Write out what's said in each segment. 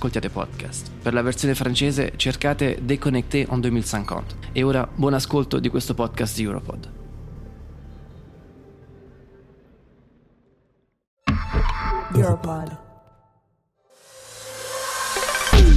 ascoltiate podcast. Per la versione francese cercate Déconnecté en 2050. E ora buon ascolto di questo podcast Europod. Europod.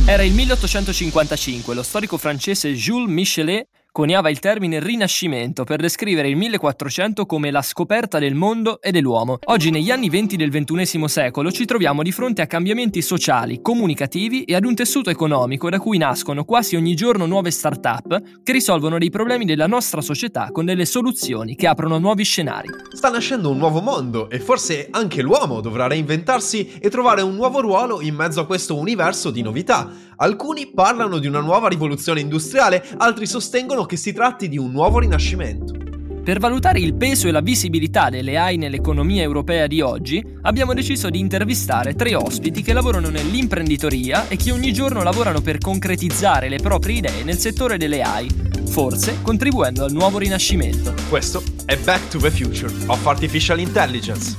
Era il 1855, lo storico francese Jules Michelet coniava il termine Rinascimento per descrivere il 1400 come la scoperta del mondo e dell'uomo. Oggi, negli anni 20 del XXI secolo, ci troviamo di fronte a cambiamenti sociali, comunicativi e ad un tessuto economico da cui nascono quasi ogni giorno nuove start-up che risolvono dei problemi della nostra società con delle soluzioni che aprono nuovi scenari. Sta nascendo un nuovo mondo e forse anche l'uomo dovrà reinventarsi e trovare un nuovo ruolo in mezzo a questo universo di novità. Alcuni parlano di una nuova rivoluzione industriale, altri sostengono che si tratti di un nuovo rinascimento. Per valutare il peso e la visibilità delle AI nell'economia europea di oggi, abbiamo deciso di intervistare tre ospiti che lavorano nell'imprenditoria e che ogni giorno lavorano per concretizzare le proprie idee nel settore delle AI, forse contribuendo al nuovo rinascimento. Questo è Back to the Future of Artificial Intelligence.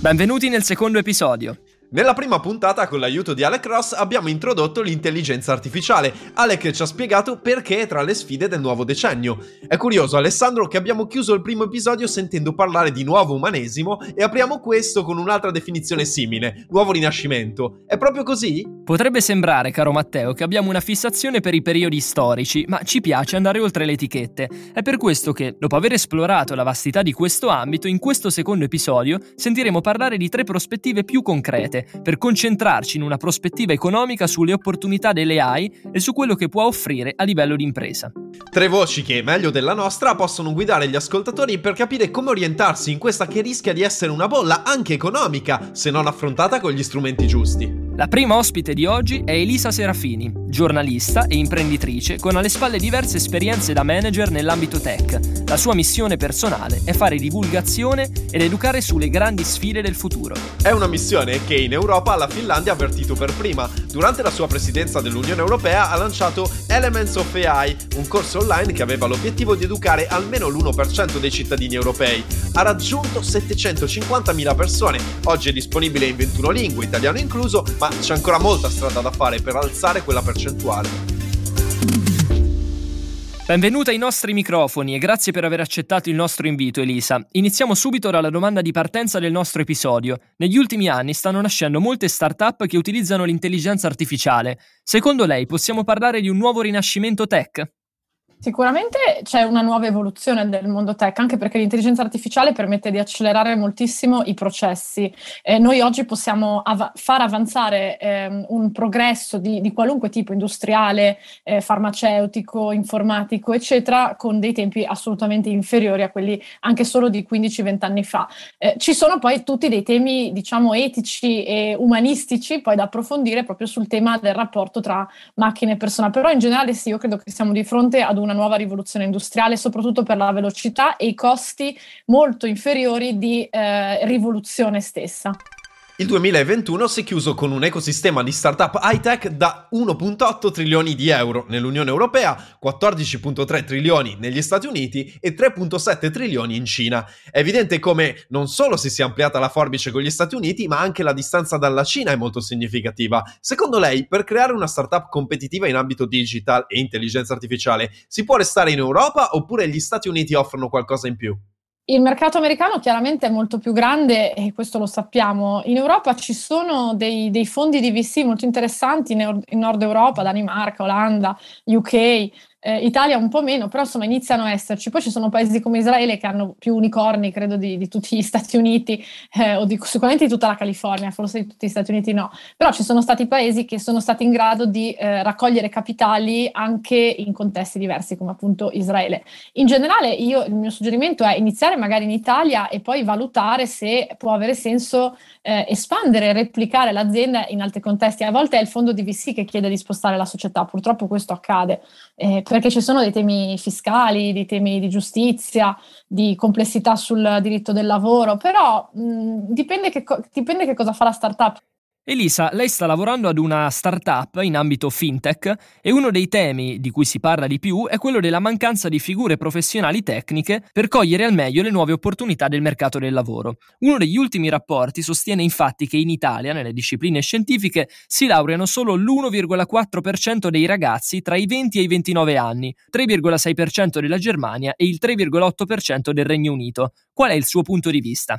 Benvenuti nel secondo episodio. Nella prima puntata, con l'aiuto di Alec Ross, abbiamo introdotto l'intelligenza artificiale. Alec ci ha spiegato perché è tra le sfide del nuovo decennio. È curioso, Alessandro, che abbiamo chiuso il primo episodio sentendo parlare di nuovo umanesimo e apriamo questo con un'altra definizione simile, nuovo rinascimento. È proprio così? Potrebbe sembrare, caro Matteo, che abbiamo una fissazione per i periodi storici, ma ci piace andare oltre le etichette. È per questo che, dopo aver esplorato la vastità di questo ambito, in questo secondo episodio sentiremo parlare di tre prospettive più concrete per concentrarci in una prospettiva economica sulle opportunità delle AI e su quello che può offrire a livello di impresa. Tre voci che, meglio della nostra, possono guidare gli ascoltatori per capire come orientarsi in questa che rischia di essere una bolla anche economica, se non affrontata con gli strumenti giusti. La prima ospite di oggi è Elisa Serafini, giornalista e imprenditrice con alle spalle diverse esperienze da manager nell'ambito tech. La sua missione personale è fare divulgazione ed educare sulle grandi sfide del futuro. È una missione che in Europa la Finlandia ha avvertito per prima. Durante la sua presidenza dell'Unione Europea ha lanciato Elements of AI, un corso online che aveva l'obiettivo di educare almeno l'1% dei cittadini europei. Ha raggiunto 750.000 persone, oggi è disponibile in 21 lingue, italiano incluso, ma c'è ancora molta strada da fare per alzare quella percentuale. Benvenuta ai nostri microfoni e grazie per aver accettato il nostro invito, Elisa. Iniziamo subito dalla domanda di partenza del nostro episodio. Negli ultimi anni stanno nascendo molte start-up che utilizzano l'intelligenza artificiale. Secondo lei possiamo parlare di un nuovo rinascimento tech? Sicuramente c'è una nuova evoluzione del mondo tech, anche perché l'intelligenza artificiale permette di accelerare moltissimo i processi. Eh, noi oggi possiamo av- far avanzare eh, un progresso di, di, qualunque tipo, industriale, eh, farmaceutico, informatico, eccetera, con dei tempi assolutamente inferiori a quelli anche solo di 15-20 anni fa. Eh, ci sono poi tutti dei temi, diciamo, etici e umanistici poi da approfondire proprio sul tema del rapporto tra macchine e persona. Però in generale sì, io credo che siamo di fronte ad una nuova rivoluzione industriale, soprattutto per la velocità e i costi molto inferiori di eh, rivoluzione stessa. Il 2021 si è chiuso con un ecosistema di startup high-tech da 1.8 trilioni di euro nell'Unione Europea, 14.3 trilioni negli Stati Uniti e 3.7 trilioni in Cina. È evidente come non solo si sia ampliata la forbice con gli Stati Uniti, ma anche la distanza dalla Cina è molto significativa. Secondo lei, per creare una startup competitiva in ambito digital e intelligenza artificiale, si può restare in Europa oppure gli Stati Uniti offrono qualcosa in più? Il mercato americano chiaramente è molto più grande e questo lo sappiamo. In Europa ci sono dei, dei fondi di VC molto interessanti in, in, Nord Europa, Danimarca, Olanda, UK, eh, Italia un po' meno, però insomma iniziano a esserci. Poi ci sono paesi come Israele che hanno più unicorni, credo, di, di tutti gli Stati Uniti, eh, o di, sicuramente di tutta la California, forse di tutti gli Stati Uniti no, però ci sono stati paesi che sono stati in grado di eh, raccogliere capitali anche in contesti diversi, come appunto Israele. In generale, io il mio suggerimento è iniziare magari in Italia e poi valutare se può avere senso eh, espandere, replicare l'azienda in altri contesti. A volte è il fondo di VC che chiede di spostare la società, purtroppo questo accade. Eh, perché ci sono dei temi fiscali, dei temi di giustizia, di complessità sul diritto del lavoro, però mh, dipende, che co- dipende che cosa fa la startup. Elisa, lei sta lavorando ad una startup in ambito fintech e uno dei temi di cui si parla di più è quello della mancanza di figure professionali tecniche per cogliere al meglio le nuove opportunità del mercato del lavoro. Uno degli ultimi rapporti sostiene infatti che in Italia, nelle discipline scientifiche, si laureano solo l'1,4% dei ragazzi tra i 20 e i 29 anni, 3,6% della Germania e il 3,8% del Regno Unito. Qual è il suo punto di vista?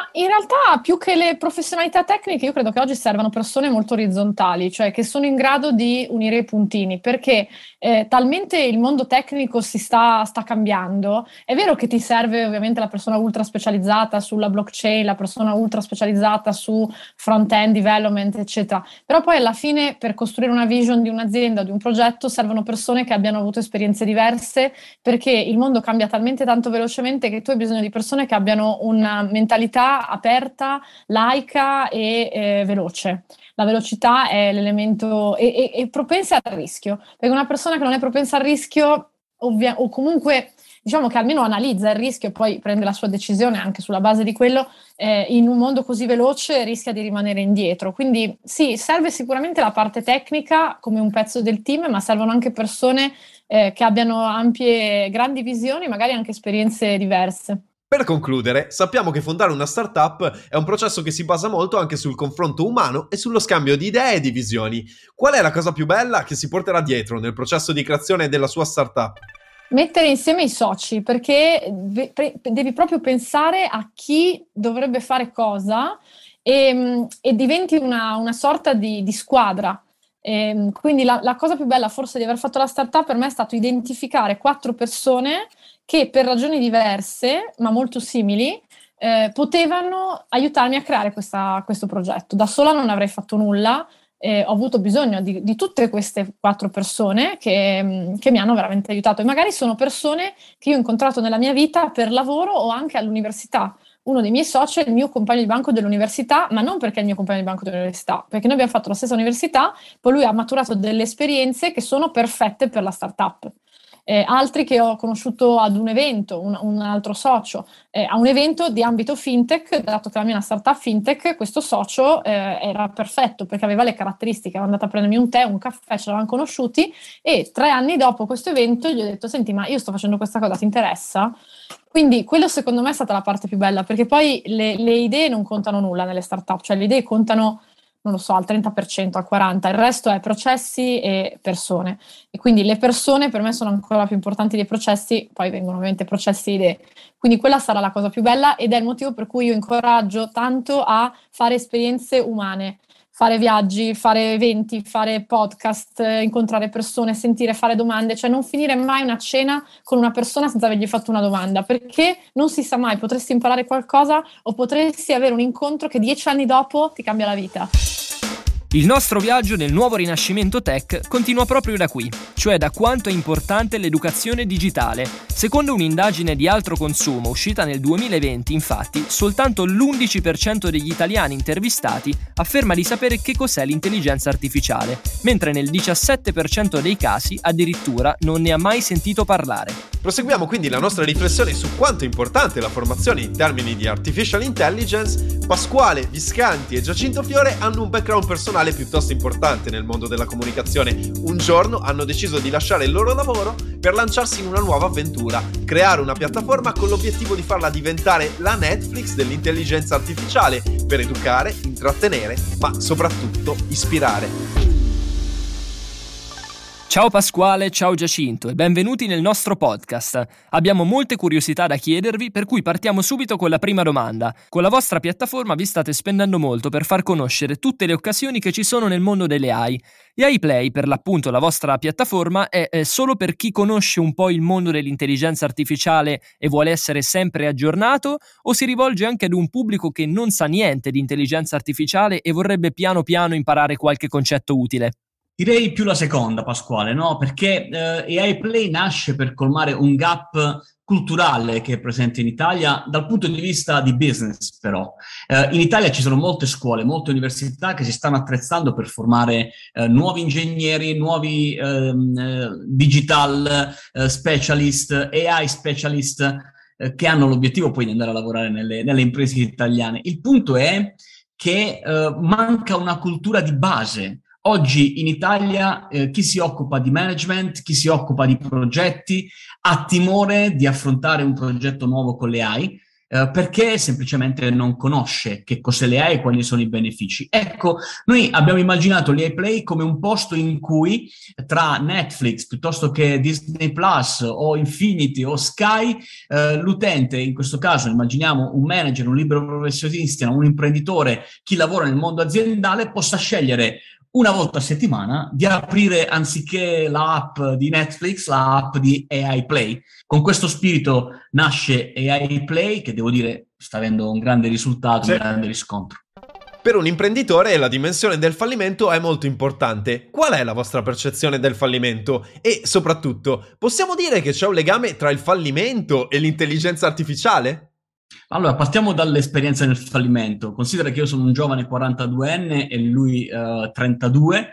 Ma in realtà più che le professionalità tecniche, io credo che oggi servano persone molto orizzontali, cioè che sono in grado di unire i puntini, perché eh, talmente il mondo tecnico si sta, sta, cambiando. È vero che ti serve ovviamente la persona ultra specializzata sulla blockchain, la persona ultra specializzata su front-end development, eccetera, però poi alla fine per costruire una vision di un'azienda, di un progetto, servono persone che abbiano avuto esperienze diverse, perché il mondo cambia talmente tanto velocemente che tu hai bisogno di persone che abbiano una mentalità aperta, laica e eh, veloce. La velocità è l'elemento e, e, e, propensa al rischio, perché una persona che non è propensa al rischio, ovvia, o comunque diciamo che almeno analizza il rischio e poi prende la sua decisione anche sulla base di quello, eh, in un mondo così veloce rischia di rimanere indietro. Quindi sì, serve sicuramente la parte tecnica come un pezzo del team, ma servono anche persone eh, che abbiano ampie, grandi visioni, magari anche esperienze diverse. Per concludere, sappiamo che fondare una startup è un processo che si basa molto anche sul confronto umano e sullo scambio di idee e di visioni. Qual è la cosa più bella che si porterà dietro nel processo di creazione della sua startup? Mettere insieme i soci, perché devi proprio pensare a chi dovrebbe fare cosa e, mm, e diventi una, una, sorta di, di squadra. E, ehm, quindi la, la cosa più bella forse di aver fatto la startup per me è stato identificare quattro persone che per ragioni diverse, ma molto simili, eh, potevano aiutarmi a creare questa, questo progetto. Da sola non avrei fatto nulla, eh, ho avuto bisogno di, di, tutte queste quattro persone che, che, mi hanno veramente aiutato e magari sono persone che io ho incontrato nella mia vita per lavoro o anche all'università. Uno dei miei soci è il mio compagno di banco dell'università, ma non perché è il mio compagno di banco dell'università, perché noi abbiamo fatto la stessa università, poi lui ha maturato delle esperienze che sono perfette per la startup eh, altri che ho conosciuto ad un evento, un, un altro socio, eh, a un evento di ambito fintech, dato che la mia è una startup fintech, questo socio eh, era perfetto perché aveva le caratteristiche, ero andata a prendermi un tè, un caffè, ce l'avevamo conosciuti e tre anni dopo questo evento gli ho detto, senti ma io sto facendo questa cosa, ti interessa? Quindi quello secondo me è stata la parte più bella, perché poi le, le idee non contano nulla nelle startup, cioè le idee contano non lo so, al 30%, al 40%, il resto è processi e persone. E quindi le persone per me sono ancora più importanti dei processi, poi vengono ovviamente processi e idee. Quindi quella sarà la cosa più bella ed è il motivo per cui io incoraggio tanto a fare esperienze umane fare viaggi, fare eventi, fare podcast, incontrare persone, sentire, fare domande, cioè non finire mai una cena con una persona senza avergli fatto una domanda, perché non si sa mai, potresti imparare qualcosa o potresti avere un incontro che dieci anni dopo ti cambia la vita. Il nostro viaggio nel nuovo rinascimento tech continua proprio da qui, cioè da quanto è importante l'educazione digitale. Secondo un'indagine di altro consumo uscita nel 2020, infatti, soltanto l'11% degli italiani intervistati afferma di sapere che cos'è l'intelligenza artificiale, mentre nel 17% dei casi addirittura non ne ha mai sentito parlare. Proseguiamo quindi la nostra riflessione su quanto è importante la formazione in termini di artificial intelligence. Pasquale, Viscanti e Giacinto Fiore hanno un background personale piuttosto importante nel mondo della comunicazione. Un giorno hanno deciso di lasciare il loro lavoro per lanciarsi in una nuova avventura, creare una piattaforma con l'obiettivo di farla diventare la Netflix dell'intelligenza artificiale per educare, intrattenere, ma soprattutto ispirare. Ciao Pasquale, ciao Giacinto e benvenuti nel nostro podcast. Abbiamo molte curiosità da chiedervi, per cui partiamo subito con la prima domanda. Con la vostra piattaforma vi state spendendo molto per far conoscere tutte le occasioni che ci sono nel mondo delle AI. E AI Play, per l'appunto la vostra piattaforma, è, è solo per chi conosce un po' il mondo dell'intelligenza artificiale e vuole essere sempre aggiornato, o si rivolge anche ad un pubblico che non sa niente di intelligenza artificiale e vorrebbe piano piano imparare qualche concetto utile? Direi più la seconda, Pasquale, no? Perché eh, AI Play nasce per colmare un gap culturale che è presente in Italia dal punto di vista di business, però. Eh, in Italia ci sono molte scuole, molte università che si stanno attrezzando per formare eh, nuovi ingegneri, nuovi ehm, eh, digital eh, specialist, AI specialist, eh, che hanno l'obiettivo poi di andare a lavorare nelle, nelle imprese italiane. Il punto è che manca una cultura di base Oggi in Italia eh, chi si occupa di management, chi si occupa di progetti, ha timore di affrontare un progetto nuovo con le AI eh, perché semplicemente non conosce che cos'è le AI e quali sono i benefici. Ecco, noi abbiamo immaginato l'AI Play come un posto in cui tra Netflix piuttosto che Disney Plus o Infinity o Sky, eh, l'utente, in questo caso immaginiamo un manager, un libero professionista, un imprenditore, chi lavora nel mondo aziendale, possa scegliere una volta a settimana di aprire anziché l'app di Netflix, l'app di AI Play. Con questo spirito nasce AI Play, che devo dire sta avendo un grande risultato, sì. un grande riscontro. Per un imprenditore la dimensione del fallimento è molto importante. Qual è la vostra percezione del fallimento? E soprattutto, possiamo dire che c'è un legame tra il fallimento e l'intelligenza artificiale? Allora, partiamo dall'esperienza nel fallimento. Considera che io sono un giovane 42enne e lui uh, 32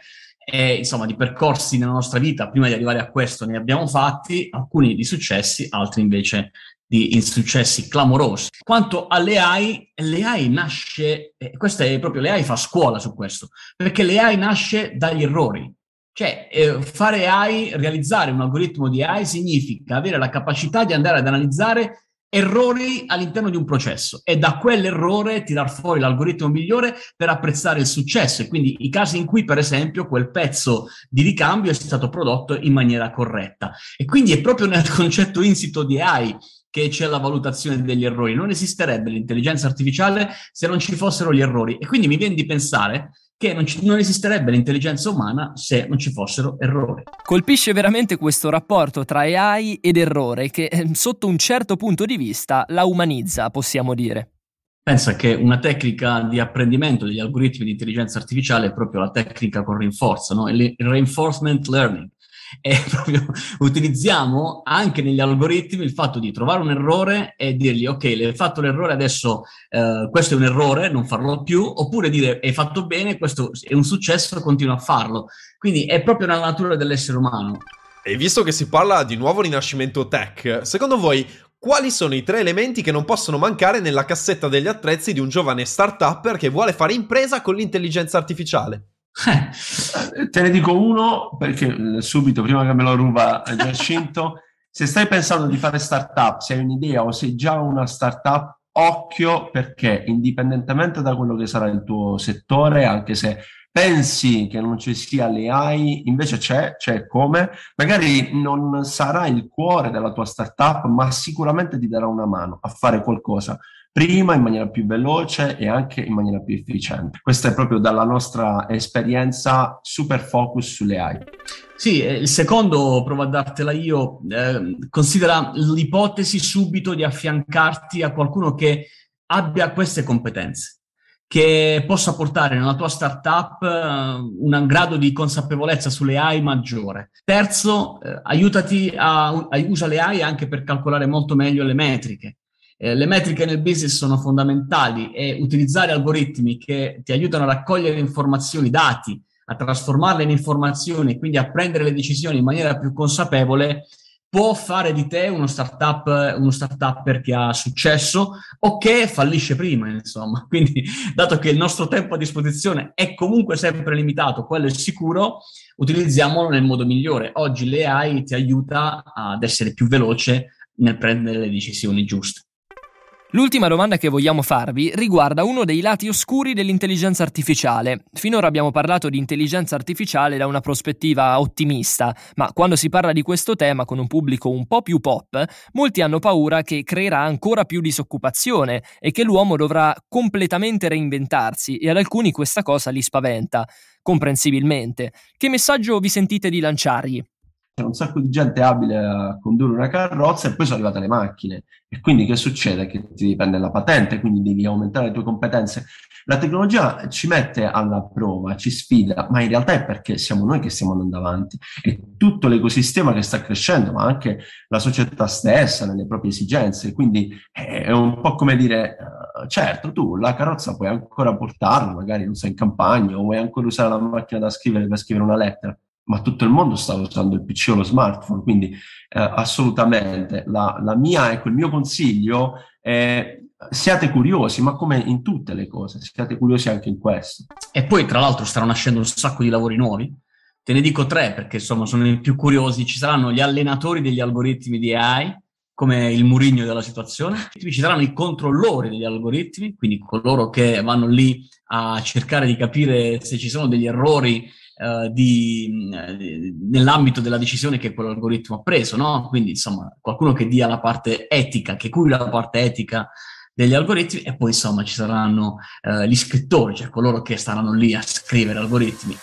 e insomma di percorsi nella nostra vita prima di arrivare a questo ne abbiamo fatti, alcuni di successi, altri invece di insuccessi clamorosi. Quanto alle AI, le AI nasce, eh, questa è proprio le AI fa scuola su questo, perché le AI nasce dagli errori. Cioè, eh, fare AI, realizzare un algoritmo di AI significa avere la capacità di andare ad analizzare errori all'interno di un processo e da quell'errore tirar fuori l'algoritmo migliore per apprezzare il successo. E quindi i casi in cui per esempio quel pezzo di ricambio è stato prodotto in maniera corretta. E quindi è proprio nel concetto insito di AI che c'è la valutazione degli errori. Non esisterebbe l'intelligenza artificiale se non ci fossero gli errori. E quindi mi viene di pensare che non, ci, non, esisterebbe l'intelligenza umana se non ci fossero errori. Colpisce veramente questo rapporto tra AI ed errore che ehm, sotto un certo punto di vista la umanizza, possiamo dire. Pensa che una tecnica di apprendimento degli algoritmi di intelligenza artificiale è proprio la tecnica con rinforzo, no? il reinforcement learning e proprio utilizziamo anche negli algoritmi il fatto di trovare un errore e dirgli ok, hai fatto l'errore, adesso eh, questo è un errore, non farlo più, oppure dire hai fatto bene, questo è un successo, continua a farlo. Quindi è proprio nella natura dell'essere umano. E visto che si parla di nuovo rinascimento tech, secondo voi quali sono i tre elementi che non possono mancare nella cassetta degli attrezzi di un giovane startup che vuole fare impresa con l'intelligenza artificiale? Eh, te ne dico uno perché eh, subito, prima che me lo ruba Giacinto, se stai pensando di fare startup, se hai un'idea o sei già una startup, occhio perché indipendentemente da quello che sarà il tuo settore, anche se pensi che non ci sia l'AI, invece c'è, c'è come, magari non sarà il cuore della tua startup, ma sicuramente ti darà una mano a fare qualcosa prima, in maniera più veloce e anche in maniera più efficiente. Questa è proprio dalla nostra esperienza super focus sulle AI. Sì, eh, il secondo, provo a dartela io, eh, considera l'ipotesi subito di affiancarti a qualcuno che abbia queste competenze, che possa portare nella tua startup uh, un grado di consapevolezza sulle AI maggiore. Terzo, eh, aiutati a, a, usa le AI anche per calcolare molto meglio le metriche. Eh, le metriche nel business sono fondamentali e utilizzare algoritmi che ti aiutano a raccogliere informazioni, dati, a trasformarle in informazioni e quindi a prendere le decisioni in maniera più consapevole può fare di te uno startup, uno startupper che ha successo o che fallisce prima, insomma. Quindi, dato che il nostro tempo a disposizione è comunque sempre limitato, quello è sicuro, utilizziamolo nel modo migliore. Oggi l'AI ti aiuta ad essere più veloce nel prendere le decisioni giuste. L'ultima domanda che vogliamo farvi riguarda uno dei lati oscuri dell'intelligenza artificiale. Finora abbiamo parlato di intelligenza artificiale da una prospettiva ottimista, ma quando si parla di questo tema con un pubblico un po' più pop, molti hanno paura che creerà ancora più disoccupazione e che l'uomo dovrà completamente reinventarsi e ad alcuni questa cosa li spaventa, comprensibilmente. Che messaggio vi sentite di lanciargli? C'è un sacco di gente abile a condurre una carrozza e poi sono arrivate le macchine. E quindi che succede? Che ti dipende la patente, quindi devi aumentare le tue competenze. La tecnologia ci mette alla prova, ci sfida, ma in realtà è perché siamo noi che stiamo andando avanti. E tutto l'ecosistema che sta crescendo, ma anche la società stessa, nelle proprie esigenze. Quindi è un po' come dire, uh, certo, tu la carrozza puoi ancora portarla, magari non sei in campagna, o vuoi ancora usare la macchina da scrivere per scrivere una lettera ma tutto il mondo sta usando il PC o lo smartphone, quindi eh, assolutamente. La, la, mia, ecco, il mio consiglio è siate curiosi, ma come in tutte le cose, siate curiosi anche in questo. E poi tra l'altro staranno nascendo un sacco di lavori nuovi, te ne dico tre perché insomma sono i più curiosi, ci saranno gli allenatori degli algoritmi di AI, come il murigno della situazione, ci saranno i controllori degli algoritmi, quindi coloro che vanno lì a cercare di capire se ci sono degli errori uh, di, nell'ambito della decisione che quell'algoritmo ha preso, no? Quindi, insomma, qualcuno che dia la parte etica, che curi la parte etica degli algoritmi e poi, insomma, ci saranno uh, gli scrittori, cioè coloro che staranno lì a scrivere algoritmi.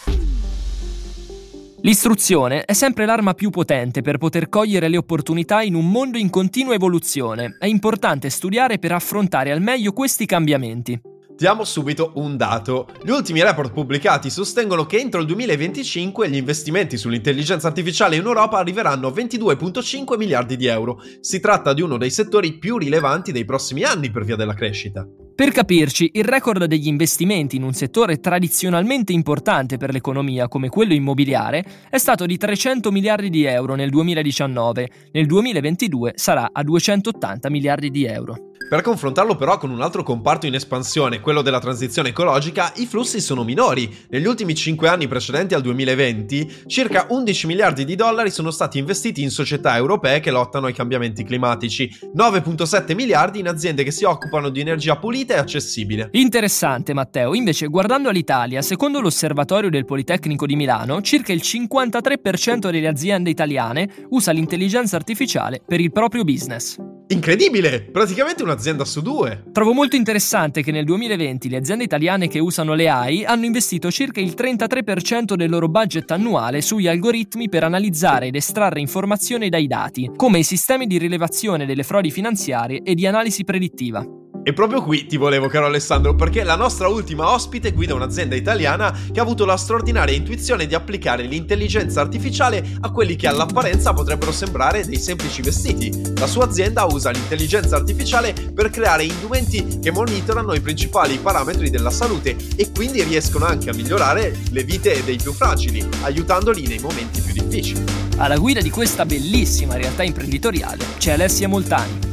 L'istruzione è sempre l'arma più potente per poter cogliere le opportunità in un mondo in continua evoluzione. È importante studiare per affrontare al meglio questi cambiamenti. Diamo subito un dato. Gli ultimi report pubblicati sostengono che entro il 2025 gli investimenti sull'intelligenza artificiale in Europa arriveranno a 22,5 miliardi di euro. Si tratta di uno dei settori più rilevanti dei prossimi anni per via della crescita. Per capirci, il record degli investimenti in un settore tradizionalmente importante per l'economia come quello immobiliare è stato di 300 miliardi di euro nel 2019, nel 2022 sarà a 280 miliardi di euro. Per confrontarlo però con un altro comparto in espansione, quello della transizione ecologica, i flussi sono minori. Negli ultimi 5 anni precedenti al 2020, circa 11 miliardi di dollari sono stati investiti in società europee che lottano ai cambiamenti climatici, 9.7 miliardi in aziende che si occupano di energia pulita e accessibile. Interessante Matteo, invece guardando all'Italia, secondo l'osservatorio del Politecnico di Milano, circa il 53% delle aziende italiane usa l'intelligenza artificiale per il proprio business. Incredibile! Praticamente un'azienda su due. Trovo molto interessante che nel 2020 le aziende italiane che usano le AI hanno investito circa il 33% del loro budget annuale sugli algoritmi per analizzare ed estrarre informazioni dai dati, come i sistemi di rilevazione delle frodi finanziarie e di analisi predittiva. E proprio qui ti volevo, caro Alessandro, perché la nostra ultima ospite guida un'azienda italiana che ha avuto la straordinaria intuizione di applicare l'intelligenza artificiale a quelli che all'apparenza potrebbero sembrare dei semplici vestiti. La sua azienda usa l'intelligenza artificiale per creare indumenti che monitorano i principali parametri della salute e quindi riescono anche a migliorare le vite dei più fragili, aiutandoli nei momenti più difficili. Alla guida di questa bellissima realtà imprenditoriale c'è Alessia Moltani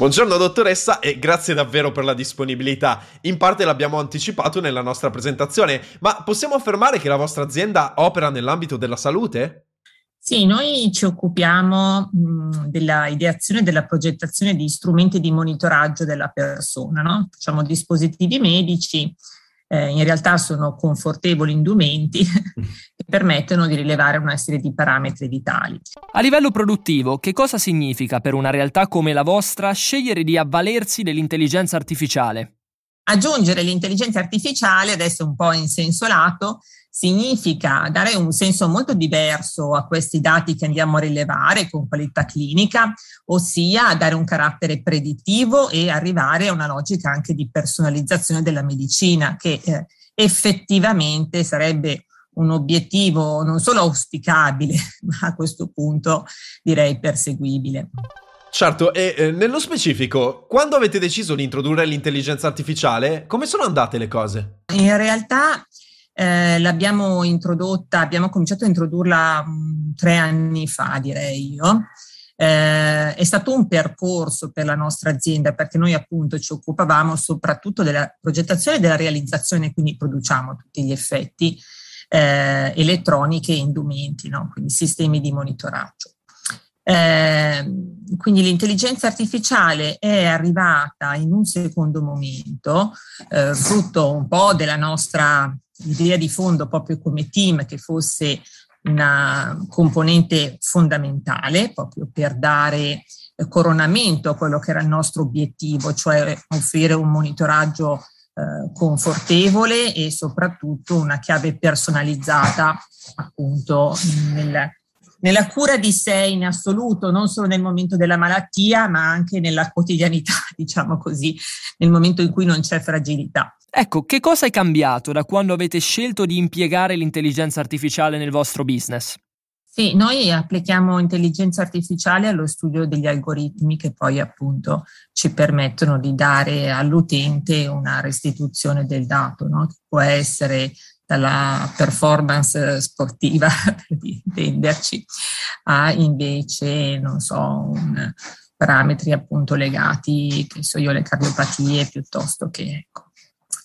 Buongiorno dottoressa e grazie davvero per la disponibilità. In parte l'abbiamo anticipato nella nostra presentazione, ma possiamo affermare che la vostra azienda opera nell'ambito della salute? Sì, noi ci occupiamo mh, della ideazione e della progettazione di strumenti di monitoraggio della persona, no? Facciamo dispositivi medici eh, in realtà sono confortevoli indumenti permettono di rilevare una serie di parametri vitali. A livello produttivo, che cosa significa per una realtà come la vostra scegliere di avvalersi dell'intelligenza artificiale? Aggiungere l'intelligenza artificiale, adesso un po' in senso lato, significa dare un senso molto diverso a questi dati che andiamo a rilevare con qualità clinica, ossia dare un carattere predittivo e arrivare a una logica anche di personalizzazione della medicina che eh, effettivamente sarebbe un obiettivo non solo auspicabile, ma a questo punto direi perseguibile. Certo, e eh, nello specifico, quando avete deciso di introdurre l'intelligenza artificiale, come sono andate le cose? In realtà eh, l'abbiamo introdotta, abbiamo cominciato a introdurla mh, mm, tre anni fa, direi io. Eh, è stato un percorso per la nostra azienda perché noi appunto ci occupavamo soprattutto della progettazione e della realizzazione, quindi produciamo tutti gli effetti eh, elettroniche e indumenti, no? quindi sistemi di monitoraggio. Eh, quindi l'intelligenza artificiale è arrivata in un secondo momento, eh, frutto un po' della nostra idea di fondo proprio come team che fosse una componente fondamentale proprio per dare coronamento a quello che era il nostro obiettivo, cioè offrire un monitoraggio eh, confortevole e soprattutto una chiave personalizzata appunto nel, nella cura di sé in assoluto, non solo nel momento della malattia, ma anche nella quotidianità, diciamo così, nel momento in cui non c'è fragilità. Ecco, che cosa è cambiato da quando avete scelto di impiegare l'intelligenza artificiale nel vostro business? Sì, noi applichiamo intelligenza artificiale allo studio degli algoritmi che poi appunto ci permettono di dare all'utente una restituzione del dato, no? che può essere dalla performance sportiva, per intenderci, a invece, non so, un, parametri appunto legati, che so io, alle cardiopatie piuttosto che ecco.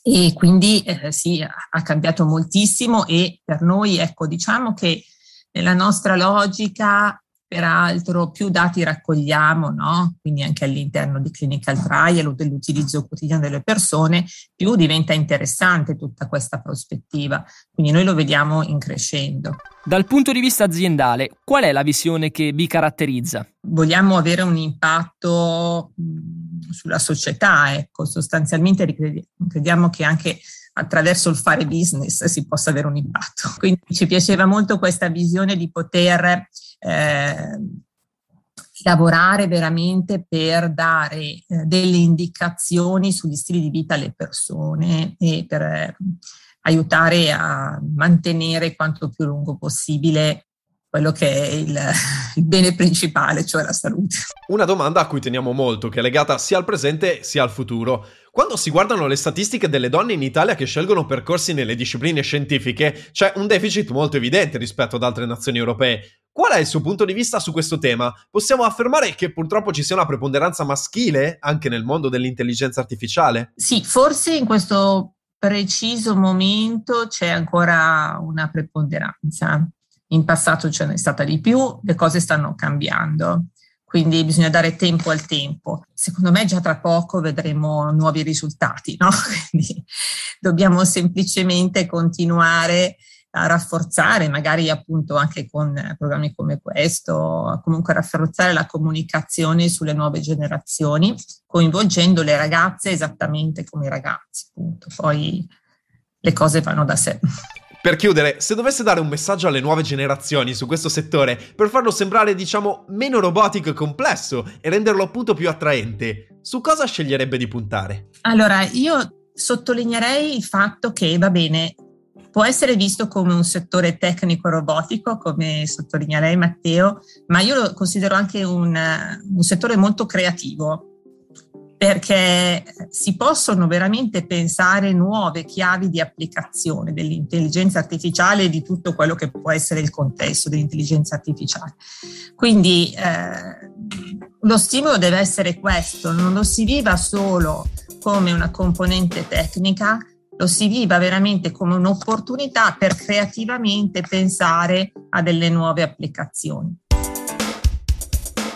E quindi eh, sì, ha cambiato moltissimo e per noi, ecco, diciamo che nella nostra logica, peraltro, più dati raccogliamo, no? quindi anche all'interno di clinical trial o dell'utilizzo quotidiano delle persone, più diventa interessante tutta questa prospettiva. Quindi noi lo vediamo in crescendo. Dal punto di vista aziendale, qual è la visione che vi caratterizza? Vogliamo avere un impatto sulla società, ecco, sostanzialmente crediamo che anche attraverso il fare business si possa avere un impatto. Quindi ci piaceva molto questa visione di poter eh, lavorare veramente per dare eh, delle indicazioni sugli stili di vita alle persone e per eh, aiutare a mantenere quanto più lungo possibile quello che è il, il, bene principale, cioè la salute. Una domanda a cui teniamo molto, che è legata sia al presente sia al futuro. Quando si guardano le statistiche delle donne in Italia che scelgono percorsi nelle discipline scientifiche, c'è un deficit molto evidente rispetto ad altre nazioni europee. Qual è il suo punto di vista su questo tema? Possiamo affermare che purtroppo ci sia una preponderanza maschile anche nel mondo dell'intelligenza artificiale? Sì, forse in questo preciso momento c'è ancora una preponderanza in passato ce n'è stata di più, le cose stanno cambiando, quindi bisogna dare tempo al tempo. Secondo me già tra poco vedremo nuovi risultati, no? Quindi dobbiamo semplicemente continuare a rafforzare, magari appunto anche con programmi come questo, comunque rafforzare la comunicazione sulle nuove generazioni, coinvolgendo le ragazze esattamente come i ragazzi, appunto. Poi le cose vanno da sé. Per chiudere, se dovesse dare un messaggio alle nuove generazioni su questo settore per farlo sembrare, diciamo, meno robotico e complesso e renderlo appunto più attraente, su cosa sceglierebbe di puntare? Allora, io sottolineerei il fatto che, va bene, può essere visto come un settore tecnico-robotico, come sottolinea lei Matteo, ma io lo considero anche un, un settore molto creativo perché si possono veramente pensare nuove chiavi di applicazione dell'intelligenza artificiale e di tutto quello che può essere il contesto dell'intelligenza artificiale. Quindi eh, lo stimolo deve essere questo, non lo si viva solo come una componente tecnica, lo si viva veramente come un'opportunità per creativamente pensare a delle nuove applicazioni.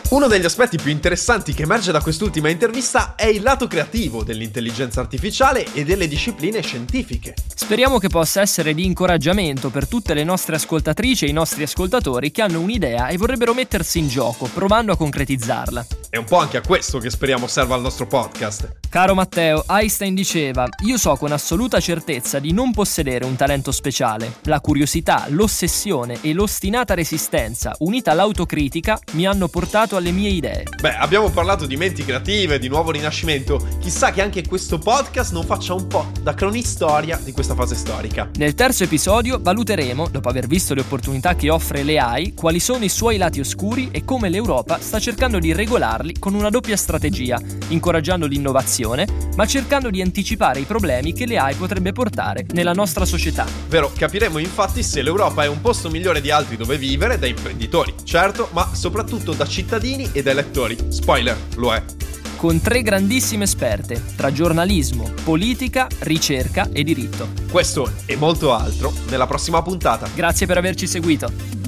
Uno degli aspetti più interessanti che emerge da quest'ultima intervista è il lato creativo dell'intelligenza artificiale e delle discipline scientifiche. Speriamo che possa essere di incoraggiamento per tutte le nostre ascoltatrici e i nostri ascoltatori che hanno un'idea e vorrebbero mettersi in gioco, provando a concretizzarla. È un po' anche a questo che speriamo serva il nostro podcast. Caro Matteo, Einstein diceva: Io so con assoluta certezza di non possedere un talento speciale. La curiosità, l'ossessione e l'ostinata resistenza, unita all'autocritica, mi hanno portato alle mie idee. Beh, abbiamo parlato di menti creative, di nuovo rinascimento. Chissà che anche questo podcast non faccia un po' da cronistoria di questa fase storica. Nel terzo episodio valuteremo, dopo aver visto le opportunità che offre l'AI, quali sono i suoi lati oscuri e come l'Europa sta cercando di regolarli con una doppia strategia, incoraggiando l'innovazione ma cercando di anticipare i problemi che l'AI potrebbe portare nella nostra società. Vero, capiremo infatti se l'Europa è un posto migliore di altri dove vivere da imprenditori, certo, ma soprattutto da cittadini e da elettori. Spoiler, lo è con tre grandissime esperte tra giornalismo, politica, ricerca e diritto. Questo e molto altro nella prossima puntata. Grazie per averci seguito.